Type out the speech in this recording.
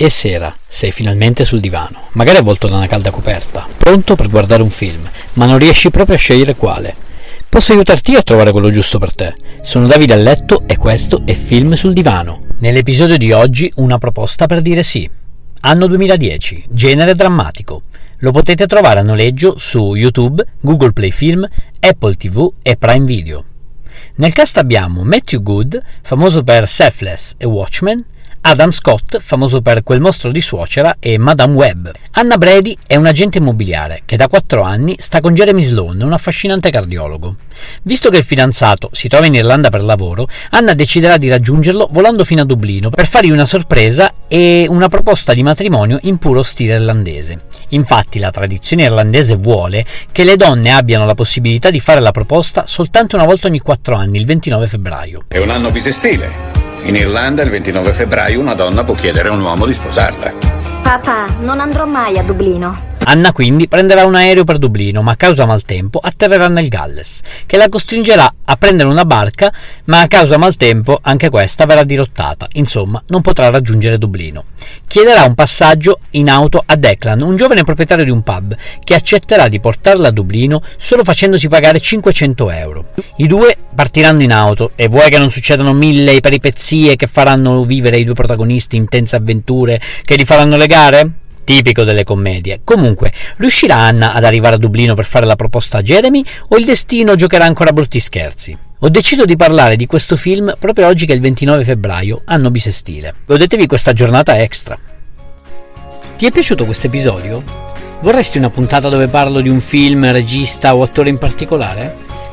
È sera, sei finalmente sul divano, magari avvolto da una calda coperta, pronto per guardare un film, ma non riesci proprio a scegliere quale. Posso aiutarti io a trovare quello giusto per te. Sono Davide a letto e questo è Film sul divano. Nell'episodio di oggi una proposta per dire sì. Anno 2010, genere drammatico. Lo potete trovare a noleggio su YouTube, Google Play Film, Apple TV e Prime Video. Nel cast abbiamo Matthew Good, famoso per Selfless e Watchmen, Adam Scott, famoso per quel mostro di suocera, e Madame Webb. Anna Brady è un agente immobiliare che da quattro anni sta con Jeremy Sloan, un affascinante cardiologo. Visto che il fidanzato si trova in Irlanda per lavoro, Anna deciderà di raggiungerlo volando fino a Dublino per fargli una sorpresa e una proposta di matrimonio in puro stile irlandese. Infatti la tradizione irlandese vuole che le donne abbiano la possibilità di fare la proposta soltanto una volta ogni quattro anni, il 29 febbraio. È un anno bisestile. In Irlanda il 29 febbraio una donna può chiedere a un uomo di sposarla. Papà, non andrò mai a Dublino. Anna quindi prenderà un aereo per Dublino, ma a causa maltempo atterrerà nel Galles, che la costringerà a prendere una barca, ma a causa maltempo anche questa verrà dirottata, insomma non potrà raggiungere Dublino. Chiederà un passaggio in auto a Declan, un giovane proprietario di un pub, che accetterà di portarla a Dublino solo facendosi pagare 500 euro. I due partiranno in auto e vuoi che non succedano mille peripezie che faranno vivere i due protagonisti intense avventure che li faranno legare? Tipico delle commedie. Comunque, riuscirà Anna ad arrivare a Dublino per fare la proposta a Jeremy o il destino giocherà ancora brutti scherzi? Ho deciso di parlare di questo film proprio oggi che è il 29 febbraio, anno bisestile. Godetevi questa giornata extra. Ti è piaciuto questo episodio? Vorresti una puntata dove parlo di un film, regista o attore in particolare?